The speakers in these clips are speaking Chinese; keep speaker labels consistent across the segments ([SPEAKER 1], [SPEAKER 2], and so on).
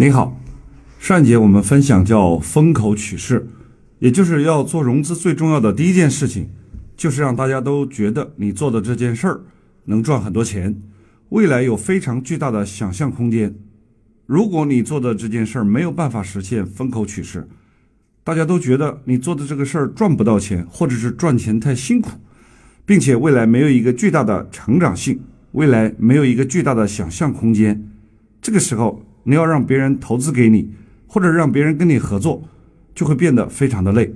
[SPEAKER 1] 你好，上一节我们分享叫风口取势，也就是要做融资最重要的第一件事情，就是让大家都觉得你做的这件事儿能赚很多钱，未来有非常巨大的想象空间。如果你做的这件事儿没有办法实现风口取势，大家都觉得你做的这个事儿赚不到钱，或者是赚钱太辛苦，并且未来没有一个巨大的成长性，未来没有一个巨大的想象空间，这个时候。你要让别人投资给你，或者让别人跟你合作，就会变得非常的累。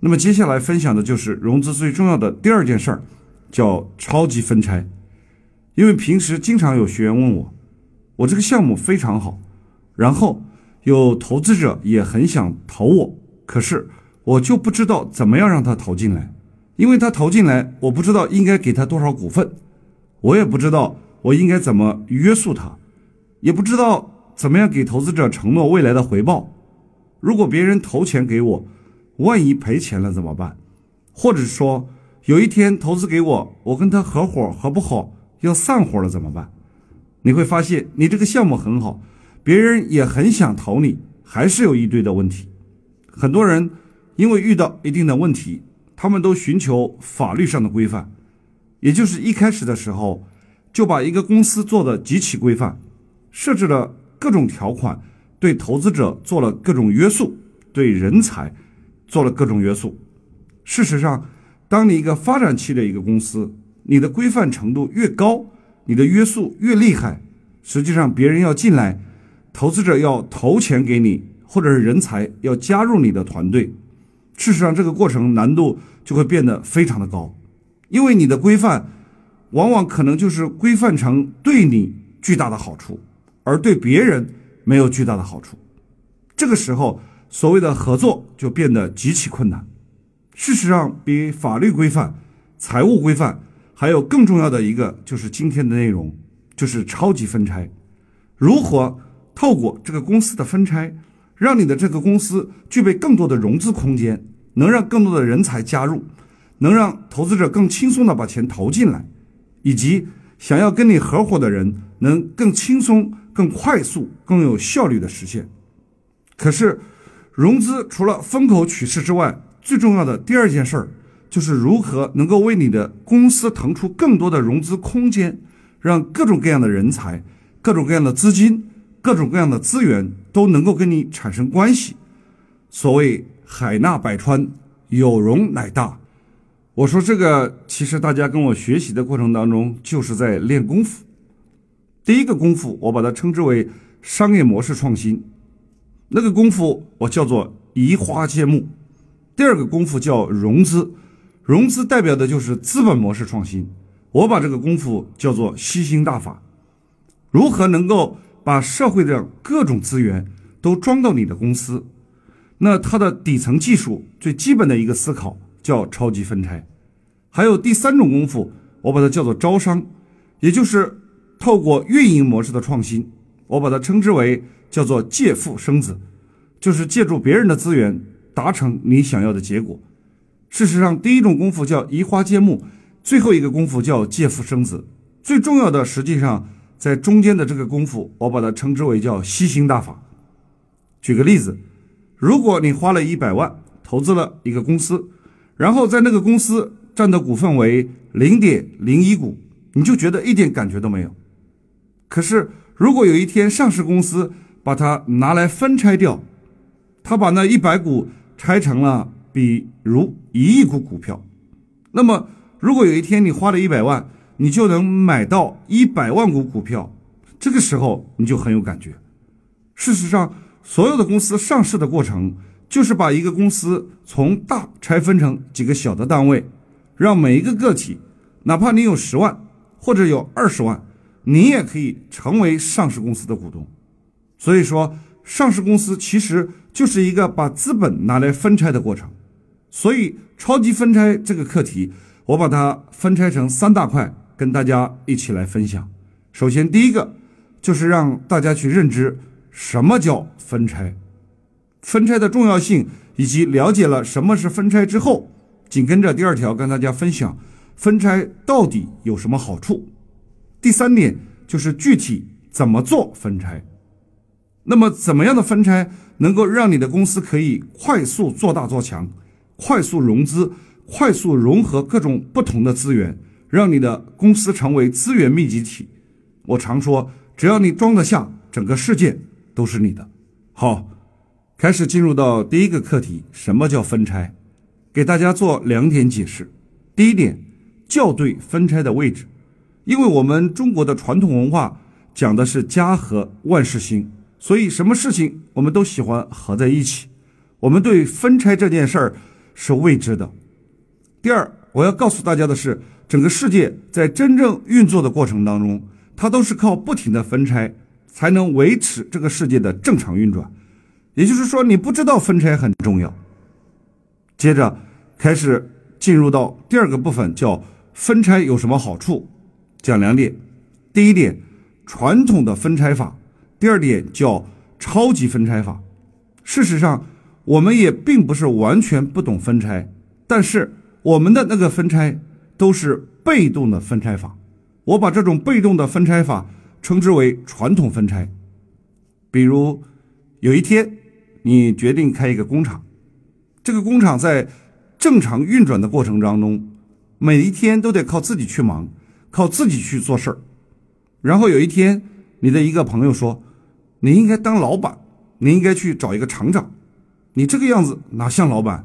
[SPEAKER 1] 那么接下来分享的就是融资最重要的第二件事儿，叫超级分拆。因为平时经常有学员问我，我这个项目非常好，然后有投资者也很想投我，可是我就不知道怎么样让他投进来，因为他投进来，我不知道应该给他多少股份，我也不知道我应该怎么约束他，也不知道。怎么样给投资者承诺未来的回报？如果别人投钱给我，万一赔钱了怎么办？或者说有一天投资给我，我跟他合伙合不好，要散伙了怎么办？你会发现，你这个项目很好，别人也很想投你，还是有一堆的问题。很多人因为遇到一定的问题，他们都寻求法律上的规范，也就是一开始的时候就把一个公司做的极其规范，设置了。各种条款对投资者做了各种约束，对人才做了各种约束。事实上，当你一个发展期的一个公司，你的规范程度越高，你的约束越厉害，实际上别人要进来，投资者要投钱给你，或者是人才要加入你的团队，事实上这个过程难度就会变得非常的高，因为你的规范往往可能就是规范成对你巨大的好处。而对别人没有巨大的好处，这个时候所谓的合作就变得极其困难。事实上，比法律规范、财务规范还有更重要的一个，就是今天的内容，就是超级分拆。如何透过这个公司的分拆，让你的这个公司具备更多的融资空间，能让更多的人才加入，能让投资者更轻松地把钱投进来，以及想要跟你合伙的人能更轻松。更快速、更有效率的实现。可是，融资除了风口取势之外，最重要的第二件事儿，就是如何能够为你的公司腾出更多的融资空间，让各种各样的人才、各种各样的资金、各种各样的资源都能够跟你产生关系。所谓海纳百川，有容乃大。我说这个，其实大家跟我学习的过程当中，就是在练功夫。第一个功夫，我把它称之为商业模式创新，那个功夫我叫做移花接木。第二个功夫叫融资，融资代表的就是资本模式创新，我把这个功夫叫做吸星大法。如何能够把社会的各种资源都装到你的公司？那它的底层技术最基本的一个思考叫超级分拆。还有第三种功夫，我把它叫做招商，也就是。透过运营模式的创新，我把它称之为叫做借腹生子，就是借助别人的资源达成你想要的结果。事实上，第一种功夫叫移花接木，最后一个功夫叫借腹生子。最重要的，实际上在中间的这个功夫，我把它称之为叫吸星大法。举个例子，如果你花了一百万投资了一个公司，然后在那个公司占的股份为零点零一股，你就觉得一点感觉都没有。可是，如果有一天上市公司把它拿来分拆掉，他把那一百股拆成了比如一亿股股票，那么如果有一天你花了一百万，你就能买到一百万股股票，这个时候你就很有感觉。事实上，所有的公司上市的过程，就是把一个公司从大拆分成几个小的单位，让每一个个体，哪怕你有十万或者有二十万。你也可以成为上市公司的股东，所以说上市公司其实就是一个把资本拿来分拆的过程。所以超级分拆这个课题，我把它分拆成三大块，跟大家一起来分享。首先，第一个就是让大家去认知什么叫分拆，分拆的重要性，以及了解了什么是分拆之后，紧跟着第二条跟大家分享分拆到底有什么好处。第三点就是具体怎么做分拆。那么，怎么样的分拆能够让你的公司可以快速做大做强，快速融资，快速融合各种不同的资源，让你的公司成为资源密集体？我常说，只要你装得下，整个世界都是你的。好，开始进入到第一个课题：什么叫分拆？给大家做两点解释。第一点，校对分拆的位置，因为我们中国的传统文化讲的是家和万事兴。所以，什么事情我们都喜欢合在一起。我们对分拆这件事儿是未知的。第二，我要告诉大家的是，整个世界在真正运作的过程当中，它都是靠不停的分拆才能维持这个世界的正常运转。也就是说，你不知道分拆很重要。接着开始进入到第二个部分，叫分拆有什么好处？讲两点。第一点，传统的分拆法。第二点叫超级分拆法。事实上，我们也并不是完全不懂分拆，但是我们的那个分拆都是被动的分拆法。我把这种被动的分拆法称之为传统分拆。比如，有一天你决定开一个工厂，这个工厂在正常运转的过程当中，每一天都得靠自己去忙，靠自己去做事儿。然后有一天，你的一个朋友说。你应该当老板，你应该去找一个厂长。你这个样子哪像老板？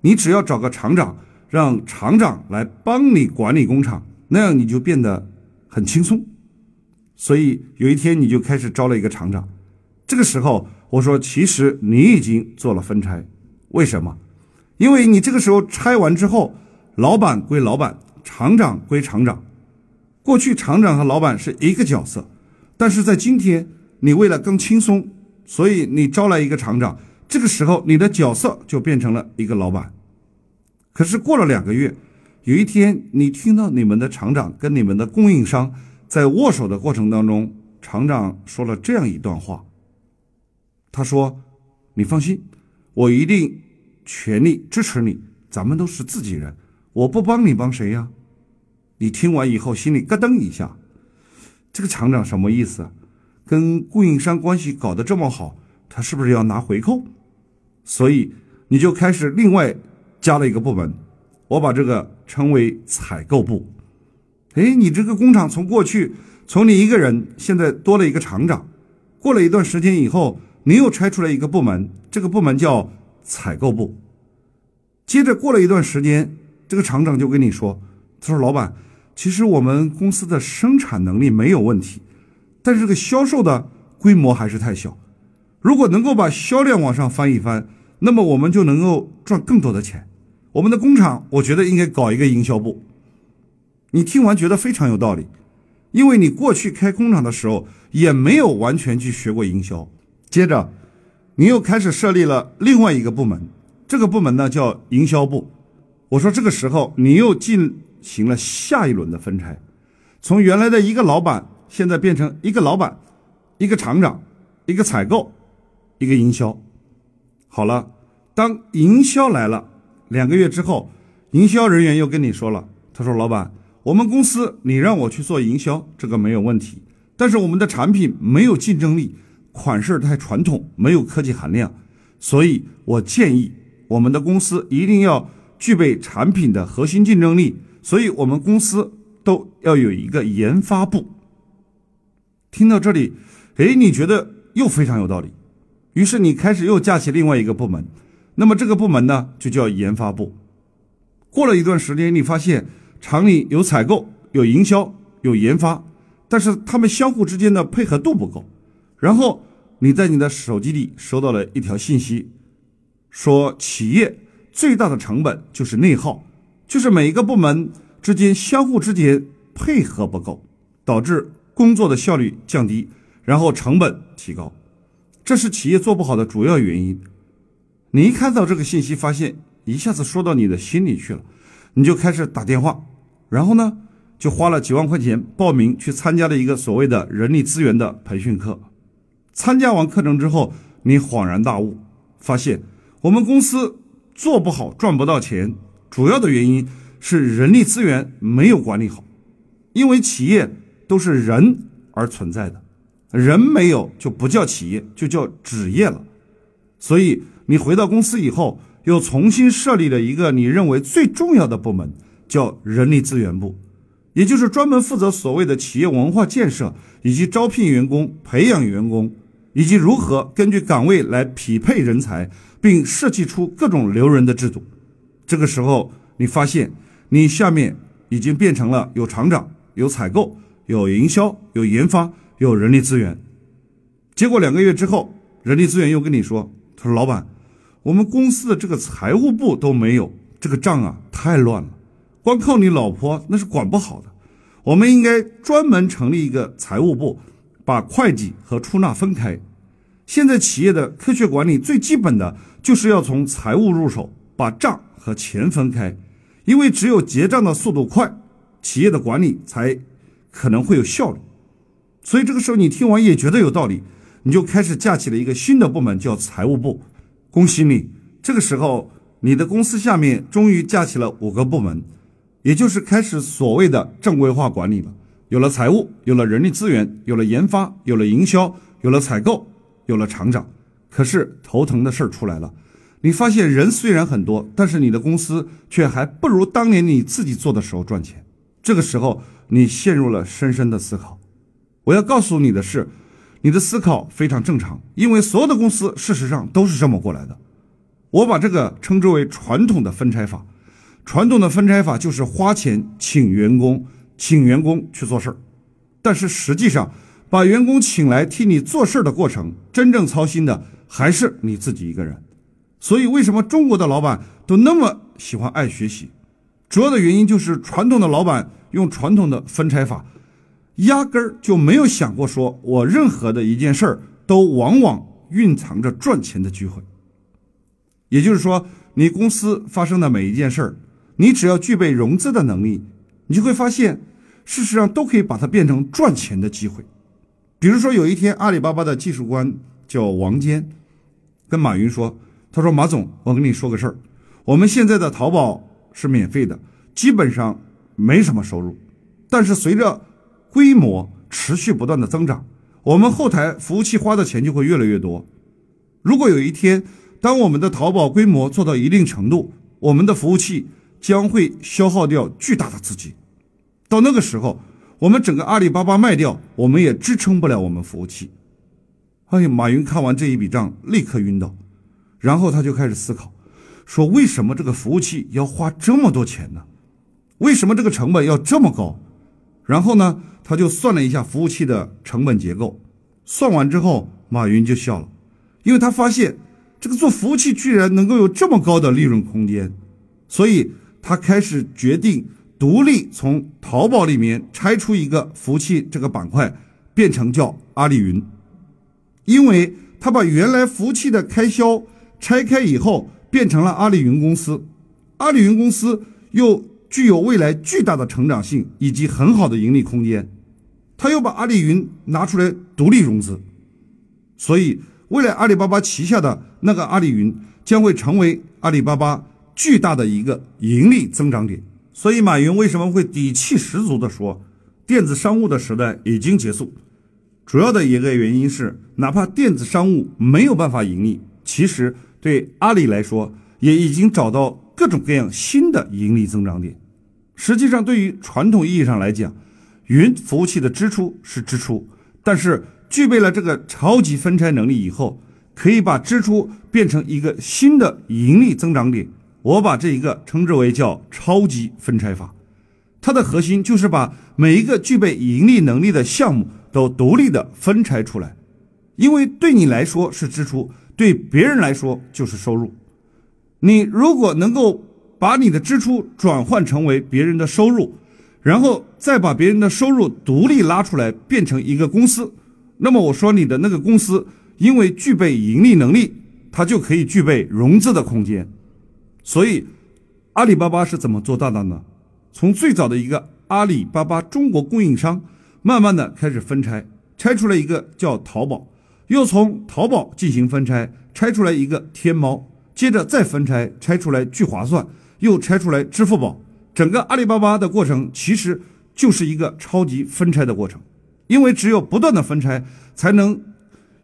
[SPEAKER 1] 你只要找个厂长，让厂长来帮你管理工厂，那样你就变得很轻松。所以有一天你就开始招了一个厂长。这个时候我说，其实你已经做了分拆。为什么？因为你这个时候拆完之后，老板归老板，厂长归厂长。过去厂长和老板是一个角色，但是在今天。你为了更轻松，所以你招来一个厂长，这个时候你的角色就变成了一个老板。可是过了两个月，有一天你听到你们的厂长跟你们的供应商在握手的过程当中，厂长说了这样一段话。他说：“你放心，我一定全力支持你，咱们都是自己人，我不帮你帮谁呀？”你听完以后心里咯噔一下，这个厂长什么意思？跟供应商关系搞得这么好，他是不是要拿回扣？所以你就开始另外加了一个部门，我把这个称为采购部。哎，你这个工厂从过去从你一个人，现在多了一个厂长。过了一段时间以后，你又拆出来一个部门，这个部门叫采购部。接着过了一段时间，这个厂长就跟你说：“他说老板，其实我们公司的生产能力没有问题。”但是这个销售的规模还是太小，如果能够把销量往上翻一翻，那么我们就能够赚更多的钱。我们的工厂，我觉得应该搞一个营销部。你听完觉得非常有道理，因为你过去开工厂的时候也没有完全去学过营销。接着，你又开始设立了另外一个部门，这个部门呢叫营销部。我说这个时候你又进行了下一轮的分拆，从原来的一个老板。现在变成一个老板，一个厂长，一个采购，一个营销。好了，当营销来了，两个月之后，营销人员又跟你说了，他说：“老板，我们公司你让我去做营销，这个没有问题，但是我们的产品没有竞争力，款式太传统，没有科技含量，所以我建议我们的公司一定要具备产品的核心竞争力，所以我们公司都要有一个研发部。”听到这里，哎，你觉得又非常有道理，于是你开始又架起另外一个部门，那么这个部门呢就叫研发部。过了一段时间，你发现厂里有采购、有营销、有研发，但是他们相互之间的配合度不够。然后你在你的手机里收到了一条信息，说企业最大的成本就是内耗，就是每一个部门之间相互之间配合不够，导致。工作的效率降低，然后成本提高，这是企业做不好的主要原因。你一看到这个信息，发现一下子说到你的心里去了，你就开始打电话，然后呢，就花了几万块钱报名去参加了一个所谓的人力资源的培训课。参加完课程之后，你恍然大悟，发现我们公司做不好，赚不到钱，主要的原因是人力资源没有管理好，因为企业。都是人而存在的，人没有就不叫企业，就叫纸业了。所以你回到公司以后，又重新设立了一个你认为最重要的部门，叫人力资源部，也就是专门负责所谓的企业文化建设，以及招聘员工、培养员工，以及如何根据岗位来匹配人才，并设计出各种留人的制度。这个时候，你发现你下面已经变成了有厂长、有采购、有营销、有研发、有人力资源。结果两个月之后，人力资源又跟你说：“他说老板，我们公司的这个财务部都没有，这个账啊太乱了，光靠你老婆那是管不好的。我们应该专门成立一个财务部，把会计和出纳分开。现在企业的科学管理最基本的就是要从财务入手，把账。”和钱分开，因为只有结账的速度快，企业的管理才可能会有效率。所以这个时候你听完也觉得有道理，你就开始架起了一个新的部门，叫财务部。恭喜你，这个时候你的公司下面终于架起了五个部门，也就是开始所谓的正规化管理了。有了财务，有了人力资源，有了研发，有了营销，有了采购，有了厂长。可是头疼的事儿出来了。你发现人虽然很多，但是你的公司却还不如当年你自己做的时候赚钱。这个时候，你陷入了深深的思考。我要告诉你的是，你的思考非常正常，因为所有的公司事实上都是这么过来的。我把这个称之为传统的分拆法。传统的分拆法就是花钱请员工，请员工去做事儿。但是实际上，把员工请来替你做事儿的过程，真正操心的还是你自己一个人。所以，为什么中国的老板都那么喜欢爱学习？主要的原因就是传统的老板用传统的分拆法，压根儿就没有想过说，我任何的一件事儿都往往蕴藏着赚钱的机会。也就是说，你公司发生的每一件事儿，你只要具备融资的能力，你就会发现，事实上都可以把它变成赚钱的机会。比如说，有一天，阿里巴巴的技术官叫王坚，跟马云说。他说：“马总，我跟你说个事儿，我们现在的淘宝是免费的，基本上没什么收入。但是随着规模持续不断的增长，我们后台服务器花的钱就会越来越多。如果有一天，当我们的淘宝规模做到一定程度，我们的服务器将会消耗掉巨大的资金。到那个时候，我们整个阿里巴巴卖掉，我们也支撑不了我们服务器。”哎呀，马云看完这一笔账，立刻晕倒。然后他就开始思考，说为什么这个服务器要花这么多钱呢？为什么这个成本要这么高？然后呢，他就算了一下服务器的成本结构，算完之后，马云就笑了，因为他发现这个做服务器居然能够有这么高的利润空间，所以他开始决定独立从淘宝里面拆出一个服务器这个板块，变成叫阿里云，因为他把原来服务器的开销。拆开以后变成了阿里云公司，阿里云公司又具有未来巨大的成长性以及很好的盈利空间，他又把阿里云拿出来独立融资，所以未来阿里巴巴旗下的那个阿里云将会成为阿里巴巴巨大的一个盈利增长点。所以马云为什么会底气十足地说，电子商务的时代已经结束？主要的一个原因是，哪怕电子商务没有办法盈利，其实。对阿里来说，也已经找到各种各样新的盈利增长点。实际上，对于传统意义上来讲，云服务器的支出是支出，但是具备了这个超级分拆能力以后，可以把支出变成一个新的盈利增长点。我把这一个称之为叫超级分拆法。它的核心就是把每一个具备盈利能力的项目都独立的分拆出来，因为对你来说是支出。对别人来说就是收入，你如果能够把你的支出转换成为别人的收入，然后再把别人的收入独立拉出来变成一个公司，那么我说你的那个公司因为具备盈利能力，它就可以具备融资的空间。所以，阿里巴巴是怎么做到的呢？从最早的一个阿里巴巴中国供应商，慢慢的开始分拆，拆出来一个叫淘宝。又从淘宝进行分拆，拆出来一个天猫，接着再分拆，拆出来聚划算，又拆出来支付宝。整个阿里巴巴的过程其实就是一个超级分拆的过程。因为只有不断的分拆，才能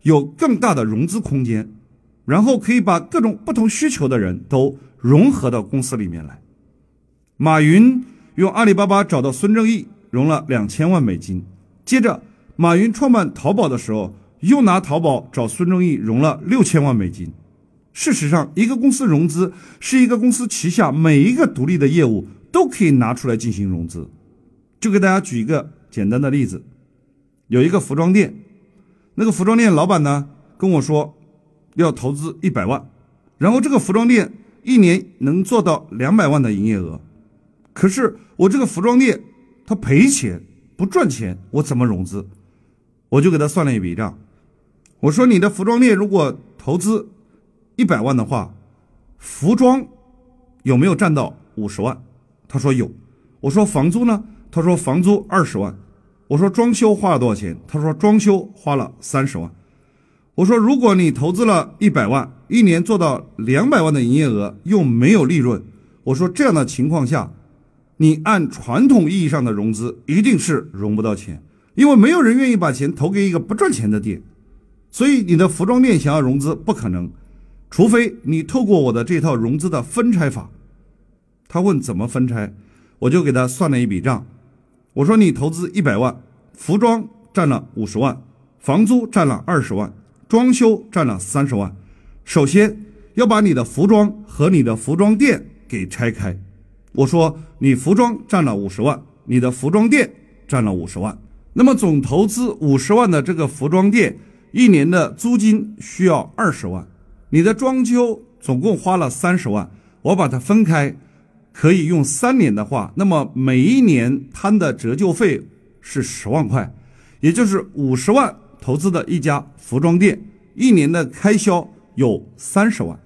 [SPEAKER 1] 有更大的融资空间，然后可以把各种不同需求的人都融合到公司里面来。马云用阿里巴巴找到孙正义，融了两千万美金。接着，马云创办淘宝的时候，又拿淘宝找孙正义融了六千万美金。事实上，一个公司融资是一个公司旗下每一个独立的业务都可以拿出来进行融资。就给大家举一个简单的例子，有一个服装店，那个服装店老板呢跟我说要投资一百万，然后这个服装店一年能做到两百万的营业额，可是我这个服装店它赔钱不赚钱，我怎么融资？我就给他算了一笔账，我说你的服装店如果投资。一百万的话，服装有没有占到五十万？他说有。我说房租呢？他说房租二十万。我说装修花了多少钱？他说装修花了三十万。我说如果你投资了一百万，一年做到两百万的营业额又没有利润，我说这样的情况下，你按传统意义上的融资一定是融不到钱，因为没有人愿意把钱投给一个不赚钱的店，所以你的服装店想要融资不可能。除非你透过我的这套融资的分拆法，他问怎么分拆，我就给他算了一笔账。我说你投资一百万，服装占了五十万，房租占了二十万，装修占了三十万。首先要把你的服装和你的服装店给拆开。我说你服装占了五十万，你的服装店占了五十万，那么总投资五十万的这个服装店，一年的租金需要二十万。你的装修总共花了三十万，我把它分开，可以用三年的话，那么每一年摊的折旧费是十万块，也就是五十万投资的一家服装店，一年的开销有三十万，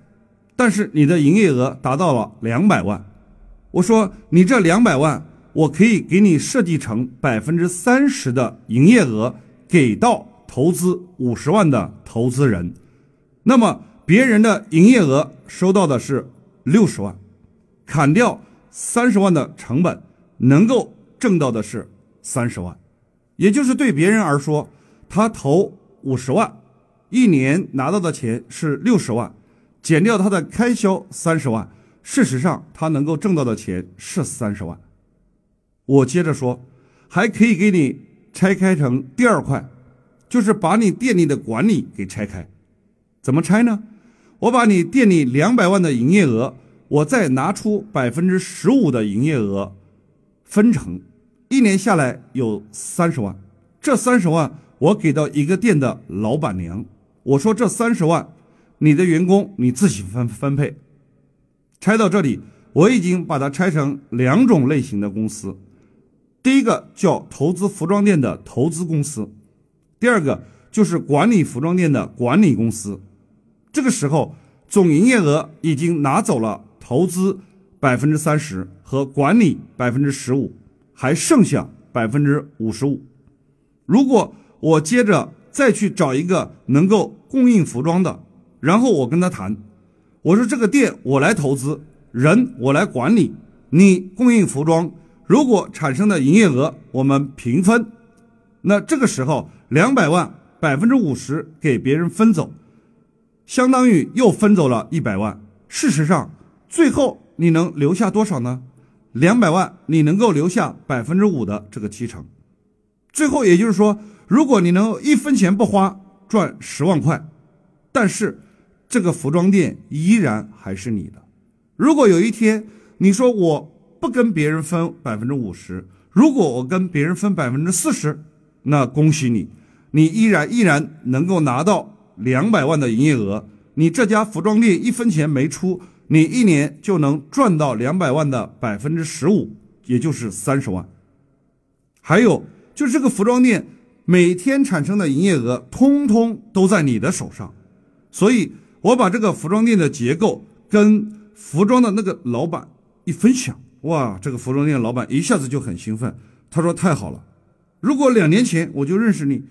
[SPEAKER 1] 但是你的营业额达到了两百万，我说你这两百万，我可以给你设计成百分之三十的营业额给到投资五十万的投资人，那么。别人的营业额收到的是六十万，砍掉三十万的成本，能够挣到的是三十万，也就是对别人而说，他投五十万，一年拿到的钱是六十万，减掉他的开销三十万，事实上他能够挣到的钱是三十万。我接着说，还可以给你拆开成第二块，就是把你店里的管理给拆开，怎么拆呢？我把你店里两百万的营业额，我再拿出百分之十五的营业额，分成，一年下来有三十万。这三十万我给到一个店的老板娘，我说这三十万，你的员工你自己分分配。拆到这里，我已经把它拆成两种类型的公司，第一个叫投资服装店的投资公司，第二个就是管理服装店的管理公司。这个时候，总营业额已经拿走了投资百分之三十和管理百分之十五，还剩下百分之五十五。如果我接着再去找一个能够供应服装的，然后我跟他谈，我说这个店我来投资，人我来管理，你供应服装，如果产生的营业额我们平分，那这个时候两百万百分之五十给别人分走。相当于又分走了一百万。事实上，最后你能留下多少呢？两百万，你能够留下百分之五的这个提成。最后也就是说，如果你能一分钱不花赚十万块，但是这个服装店依然还是你的。如果有一天你说我不跟别人分百分之五十，如果我跟别人分百分之四十，那恭喜你，你依然依然能够拿到。两百万的营业额，你这家服装店一分钱没出，你一年就能赚到两百万的百分之十五，也就是三十万。还有就是这个服装店每天产生的营业额，通通都在你的手上。所以我把这个服装店的结构跟服装的那个老板一分享，哇，这个服装店老板一下子就很兴奋，他说太好了，如果两年前我就认识你，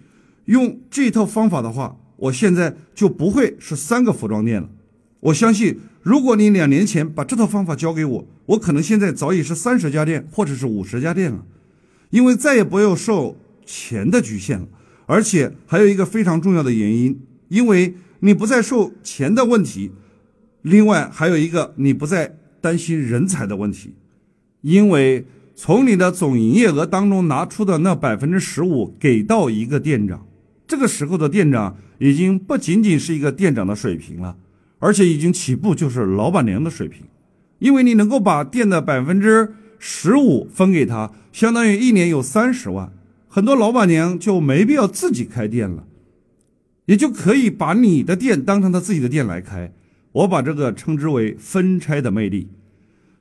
[SPEAKER 1] 用这套方法的话。我现在就不会是三个服装店了。我相信，如果你两年前把这套方法教给我，我可能现在早已是三十家店或者是五十家店了。因为再也不要受钱的局限了，而且还有一个非常重要的原因，因为你不再受钱的问题，另外还有一个你不再担心人才的问题，因为从你的总营业额当中拿出的那百分之十五给到一个店长，这个时候的店长已经不仅仅是一个店长的水平了，而且已经起步就是老板娘的水平，因为你能够把店的百分之。十五分给他，相当于一年有三十万，很多老板娘就没必要自己开店了，也就可以把你的店当成他自己的店来开。我把这个称之为分拆的魅力。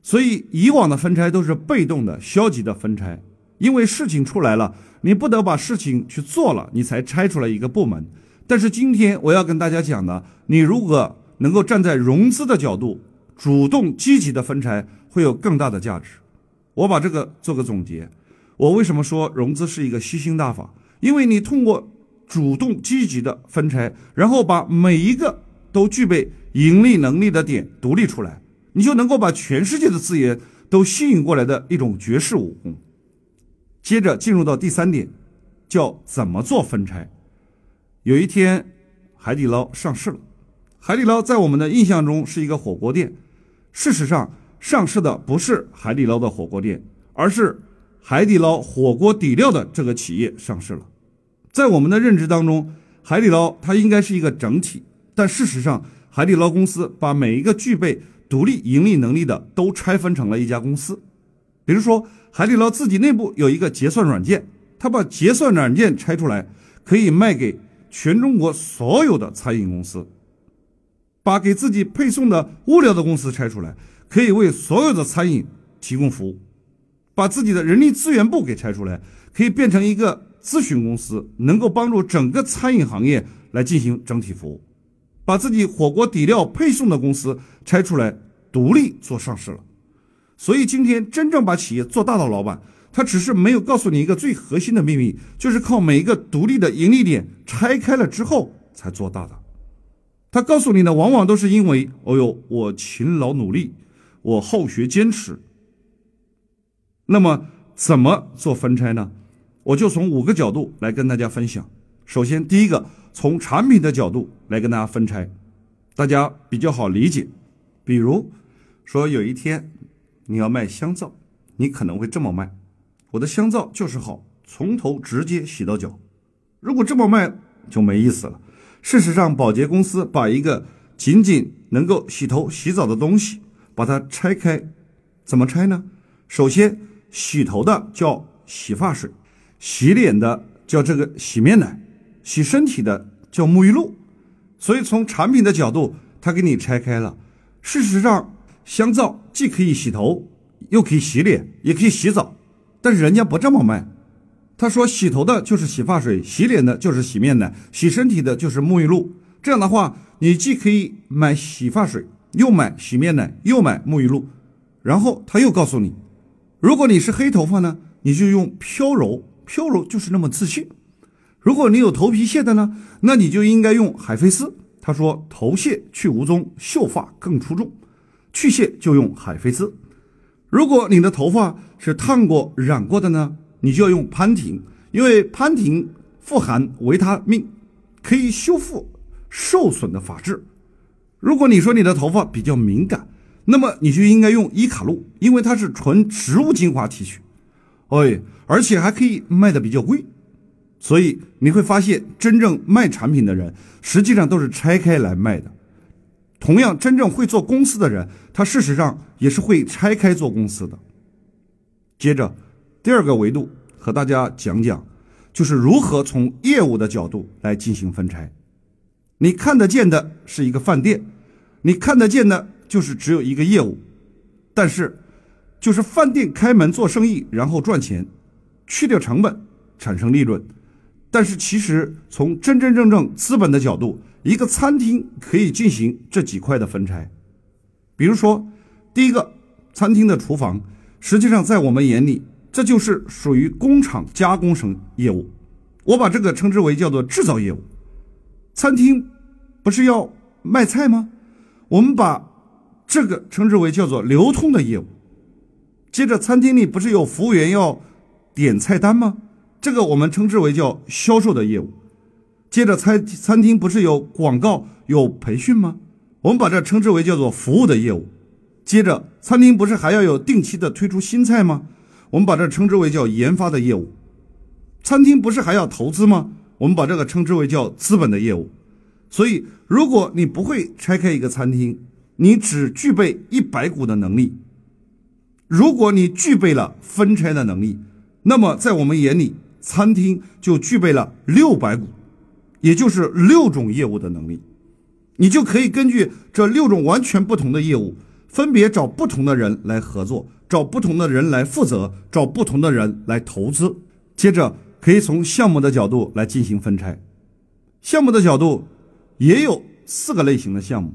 [SPEAKER 1] 所以以往的分拆都是被动的、消极的分拆，因为事情出来了，你不得把事情去做了，你才拆出来一个部门。但是今天我要跟大家讲的，你如果能够站在融资的角度，主动积极的分拆，会有更大的价值。我把这个做个总结，我为什么说融资是一个吸星大法？因为你通过主动积极的分拆，然后把每一个都具备盈利能力的点独立出来，你就能够把全世界的资源都吸引过来的一种绝世武功。接着进入到第三点，叫怎么做分拆。有一天，海底捞上市了。海底捞在我们的印象中是一个火锅店，事实上。上市的不是海底捞的火锅店，而是海底捞火锅底料的这个企业上市了。在我们的认知当中，海底捞它应该是一个整体，但事实上，海底捞公司把每一个具备独立盈利能力的都拆分成了一家公司。比如说，海底捞自己内部有一个结算软件，它把结算软件拆出来，可以卖给全中国所有的餐饮公司；把给自己配送的物料的公司拆出来。可以为所有的餐饮提供服务，把自己的人力资源部给拆出来，可以变成一个咨询公司，能够帮助整个餐饮行业来进行整体服务。把自己火锅底料配送的公司拆出来，独立做上市了。所以今天真正把企业做大的老板，他只是没有告诉你一个最核心的秘密，就是靠每一个独立的盈利点拆开了之后才做大的。他告诉你的往往都是因为，哦呦，我勤劳努力。我好学坚持。那么怎么做分拆呢？我就从五个角度来跟大家分享。首先，第一个从产品的角度来跟大家分拆，大家比较好理解。比如说，有一天你要卖香皂，你可能会这么卖：我的香皂就是好，从头直接洗到脚。如果这么卖就没意思了。事实上，保洁公司把一个仅仅能够洗头洗澡的东西。把它拆开，怎么拆呢？首先，洗头的叫洗发水，洗脸的叫这个洗面奶，洗身体的叫沐浴露。所以从产品的角度，它给你拆开了。事实上，香皂既可以洗头，又可以洗脸，也可以洗澡。但是人家不这么卖，他说洗头的就是洗发水，洗脸的就是洗面奶，洗身体的就是沐浴露。这样的话，你既可以买洗发水。又买洗面奶，又买沐浴露，然后他又告诉你，如果你是黑头发呢，你就用飘柔，飘柔就是那么自信；如果你有头皮屑的呢，那你就应该用海飞丝。他说头屑去无踪，秀发更出众，去屑就用海飞丝。如果你的头发是烫过、染过的呢，你就要用潘婷，因为潘婷富含维他命，可以修复受损的发质。如果你说你的头发比较敏感，那么你就应该用伊卡露，因为它是纯植物精华提取，哎，而且还可以卖的比较贵。所以你会发现，真正卖产品的人实际上都是拆开来卖的。同样，真正会做公司的人，他事实上也是会拆开做公司的。接着，第二个维度和大家讲讲，就是如何从业务的角度来进行分拆。你看得见的是一个饭店，你看得见的就是只有一个业务，但是就是饭店开门做生意，然后赚钱，去掉成本，产生利润。但是其实从真真正正资本的角度，一个餐厅可以进行这几块的分拆。比如说，第一个，餐厅的厨房，实际上在我们眼里，这就是属于工厂加工生业务，我把这个称之为叫做制造业务。餐厅不是要卖菜吗？我们把这个称之为叫做流通的业务。接着，餐厅里不是有服务员要点菜单吗？这个我们称之为叫销售的业务。接着餐餐厅不是有广告有培训吗？我们把这称之为叫做服务的业务。接着餐厅不是还要有定期的推出新菜吗？我们把这称之为叫研发的业务。餐厅不是还要投资吗？我们把这个称之为叫资本的业务。所以，如果你不会拆开一个餐厅，你只具备一百股的能力；如果你具备了分拆的能力，那么在我们眼里，餐厅就具备了六百股，也就是六种业务的能力。你就可以根据这六种完全不同的业务，分别找不同的人来合作，找不同的人来负责，找不同的人来投资。接着，可以从项目的角度来进行分拆。项目的角度。也有四个类型的项目。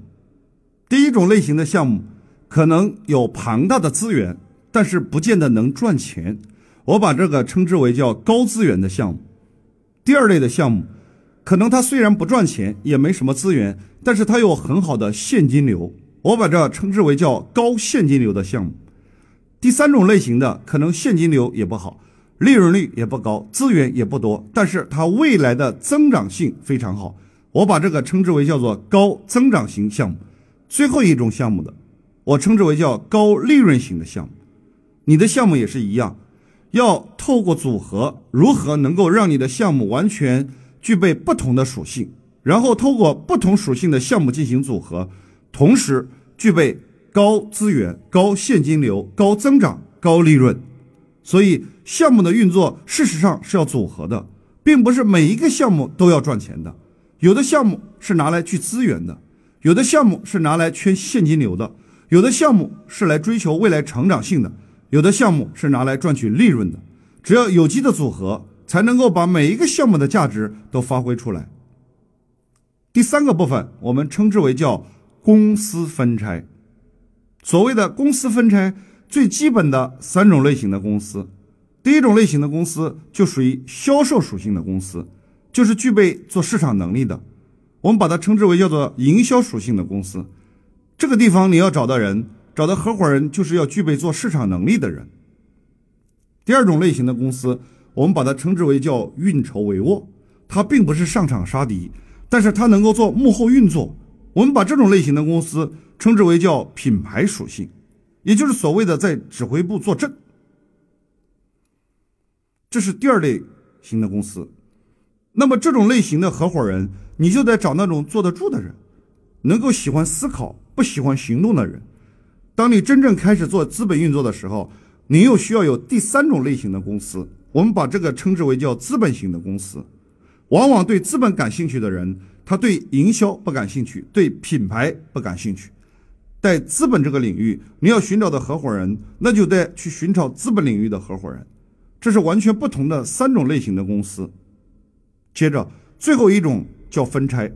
[SPEAKER 1] 第一种类型的项目可能有庞大的资源，但是不见得能赚钱，我把这个称之为叫高资源的项目。第二类的项目，可能它虽然不赚钱，也没什么资源，但是它有很好的现金流，我把这称之为叫高现金流的项目。第三种类型的可能现金流也不好，利润率也不高，资源也不多，但是它未来的增长性非常好。我把这个称之为叫做高增长型项目，最后一种项目的，我称之为叫高利润型的项目。你的项目也是一样，要透过组合，如何能够让你的项目完全具备不同的属性，然后透过不同属性的项目进行组合，同时具备高资源、高现金流、高增长、高利润。所以项目的运作事实上是要组合的，并不是每一个项目都要赚钱的。有的项目是拿来去资源的，有的项目是拿来圈现金流的，有的项目是来追求未来成长性的，有的项目是拿来赚取利润的。只要有机的组合，才能够把每一个项目的价值都发挥出来。第三个部分，我们称之为叫公司分拆。所谓的公司分拆，最基本的三种类型的公司，第一种类型的公司就属于销售属性的公司。就是具备做市场能力的，我们把它称之为叫做营销属性的公司。这个地方你要找到人，找到合伙人，就是要具备做市场能力的人。第二种类型的公司，我们把它称之为叫运筹帷幄，它并不是上场杀敌，但是它能够做幕后运作。我们把这种类型的公司称之为叫品牌属性，也就是所谓的在指挥部坐镇。这是第二类型的公司。那么这种类型的合伙人，你就得找那种坐得住的人，能够喜欢思考、不喜欢行动的人。当你真正开始做资本运作的时候，你又需要有第三种类型的公司，我们把这个称之为叫资本型的公司。往往对资本感兴趣的人，他对营销不感兴趣，对品牌不感兴趣。在资本这个领域，你要寻找的合伙人，那就得去寻找资本领域的合伙人。这是完全不同的三种类型的公司。接着，最后一种叫分拆。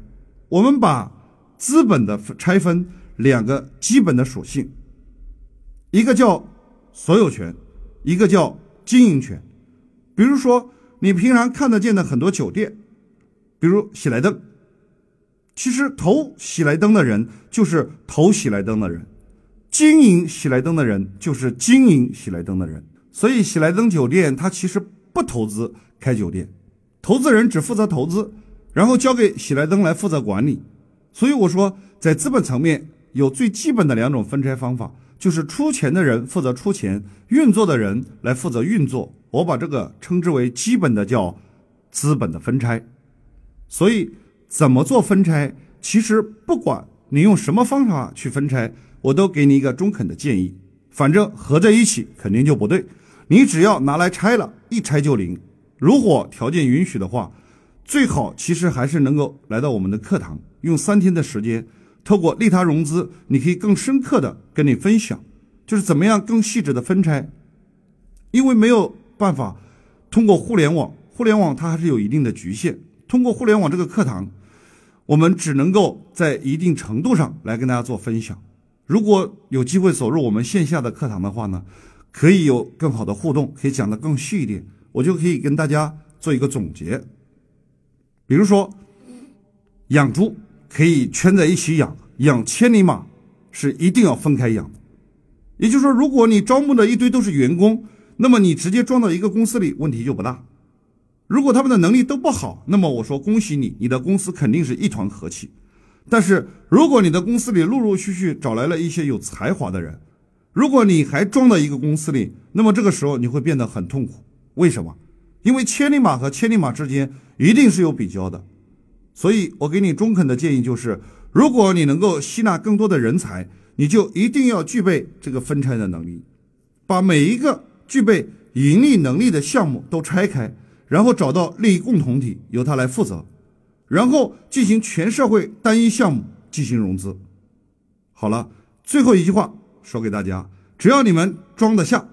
[SPEAKER 1] 我们把资本的拆分两个基本的属性，一个叫所有权，一个叫经营权。比如说，你平常看得见的很多酒店，比如喜来登，其实投喜来登的人就是投喜来登的人，经营喜来登的人就是经营喜来登的人。所以，喜来登酒店它其实不投资开酒店。投资人只负责投资，然后交给喜来登来负责管理。所以我说，在资本层面有最基本的两种分拆方法，就是出钱的人负责出钱，运作的人来负责运作。我把这个称之为基本的叫资本的分拆。所以怎么做分拆，其实不管你用什么方法去分拆，我都给你一个中肯的建议。反正合在一起肯定就不对，你只要拿来拆了，一拆就灵。如果条件允许的话，最好其实还是能够来到我们的课堂，用三天的时间，透过利他融资，你可以更深刻的跟你分享，就是怎么样更细致的分拆。因为没有办法通过互联网，互联网它还是有一定的局限。通过互联网这个课堂，我们只能够在一定程度上来跟大家做分享。如果有机会走入我们线下的课堂的话呢，可以有更好的互动，可以讲得更细一点。我就可以跟大家做一个总结，比如说，养猪可以圈在一起养，养千里马是一定要分开养。也就是说，如果你招募的一堆都是员工，那么你直接装到一个公司里问题就不大。如果他们的能力都不好，那么我说恭喜你，你的公司肯定是一团和气。但是如果你的公司里陆陆续续找来了一些有才华的人，如果你还装到一个公司里，那么这个时候你会变得很痛苦。为什么？因为千里马和千里马之间一定是有比较的。所以我给你中肯的建议就是，如果你能够吸纳更多的人才，你就一定要具备这个分拆的能力，把每一个具备盈利能力的项目都拆开，然后找到利益共同体，由他来负责，然后进行全社会单一项目进行融资。好了，最后一句话说给大家：只要你们装得下，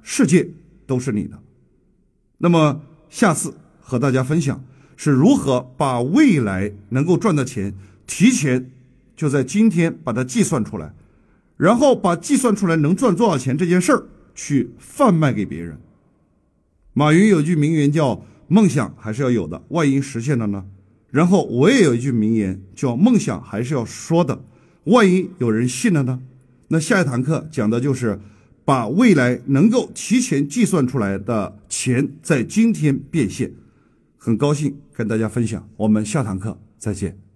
[SPEAKER 1] 世界都是你的。那么下次和大家分享。是如何把未来能够赚的钱提前就在今天把它计算出来，然后把计算出来能赚多少钱这件事儿去贩卖给别人。马云有句名言叫“梦想还是要有的，万一实现了呢？”然后我也有一句名言叫“梦想还是要说的，万一有人信了呢？”那下一堂课讲的就是把未来能够提前计算出来的钱在今天变现。很高兴跟大家分享，我们下堂课再见。